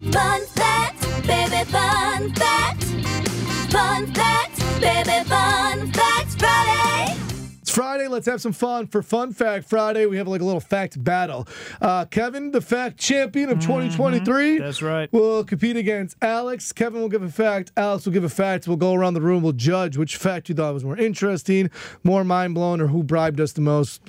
Fun fact, baby, fun fact. Fun fact, baby, fun facts Friday. Friday. Let's have some fun for Fun Fact Friday. We have like a little fact battle. Uh, Kevin, the fact champion of 2023, That's right. will compete against Alex. Kevin will give a fact. Alex will give a fact. We'll go around the room. We'll judge which fact you thought was more interesting, more mind blowing, or who bribed us the most.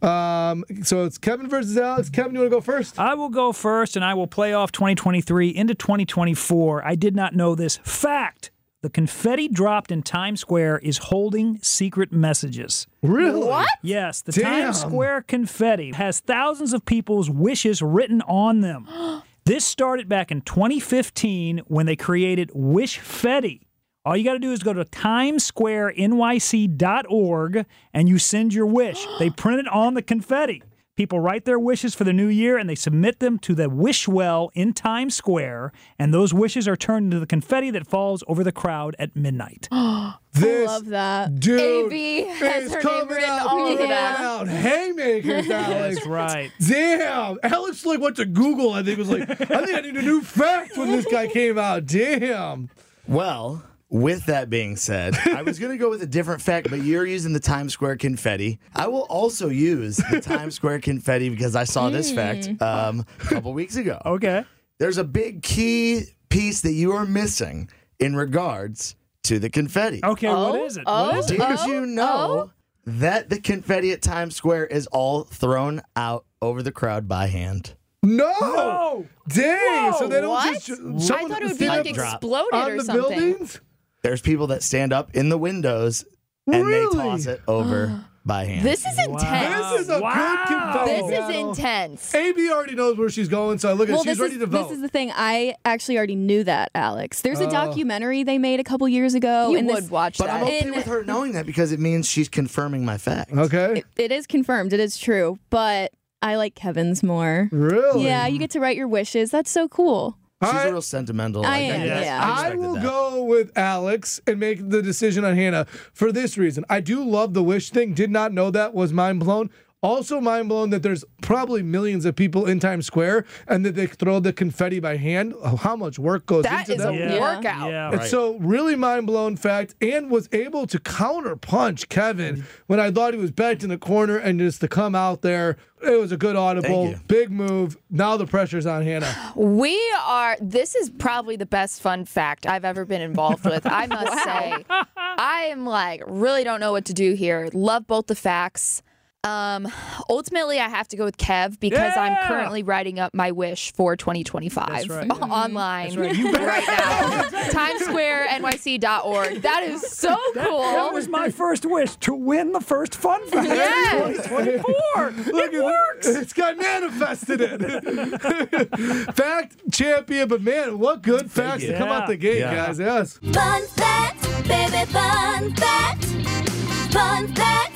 Um, so it's Kevin versus Alex. Kevin, you want to go first? I will go first and I will play off 2023 into 2024. I did not know this fact. The confetti dropped in Times Square is holding secret messages. Really? What? Yes, the Damn. Times Square confetti has thousands of people's wishes written on them. this started back in 2015 when they created Wishfetti. All you got to do is go to timessquarenyc.org and you send your wish. They print it on the confetti. People write their wishes for the new year and they submit them to the wish well in Times Square, and those wishes are turned into the confetti that falls over the crowd at midnight. This love that. dude AB has is her name coming written out, all over that. out. Haymakers, Alex. That's right. Damn, Alex like went to Google. I think was like, I think I need a new fact when this guy came out. Damn. Well, with that being said, I was going to go with a different fact, but you're using the Times Square confetti. I will also use the Times Square confetti because I saw this fact um, a couple weeks ago. Okay. There's a big key piece that you are missing in regards to the confetti. Okay, what Oh, is it? oh, what is it? Did Oh, you know that the confetti at Times Square is all thrown out over the crowd by hand? No. No. Dang. so they don't What? just. I someone thought it would be stand like up drop. exploded on or the something. buildings. There's people that stand up in the windows and Really? they toss it over by hand. This is intense. This is a Wow. good confetti. This is battle. intense. AB already knows where she's going, so I look at Well, she's this ready is, to vote. this is the thing. I actually already knew that, Alex. There's a Oh. documentary they made a couple years ago. You and would this, watch But I'm that. okay In- with her knowing that because it means she's confirming my fact. okay. It is confirmed. It is true. But I like Kevin's more. really? Yeah, you get to write your wishes. That's so cool. She's I- a real sentimental. I like, am, guess- yeah. I expected will that. go with Alex and make the decision on Hannah for this reason. I do love the wish thing. Did not know that was mind blown. Also mind blown that there's probably millions of people in Times Square and that they throw the confetti by hand. Oh, how much work goes That into is that? a Yeah. workout. Yeah. And so, really mind blown fact, and was able to counter punch Kevin when I thought he was backed in the corner and just to come out there. It was a good audible, big move. Now the pressure's on Hannah. We are. This is probably the best fun fact I've ever been involved with. I must say, I am like really don't know what to do here. Love both the facts. Um, ultimately, I have to go with Kev because I'm currently writing up my wish for 2025 That's right. online right. Right now. Times Square NYC.org. That is so cool. That was my first wish to win the first fun fact Yes. of 2024. Look it at works. It's got manifested it. Fact champion, but man, what good facts you. to come out the gate, Yeah. guys. Yes. Fun fact, baby, fun fact. Fun fact,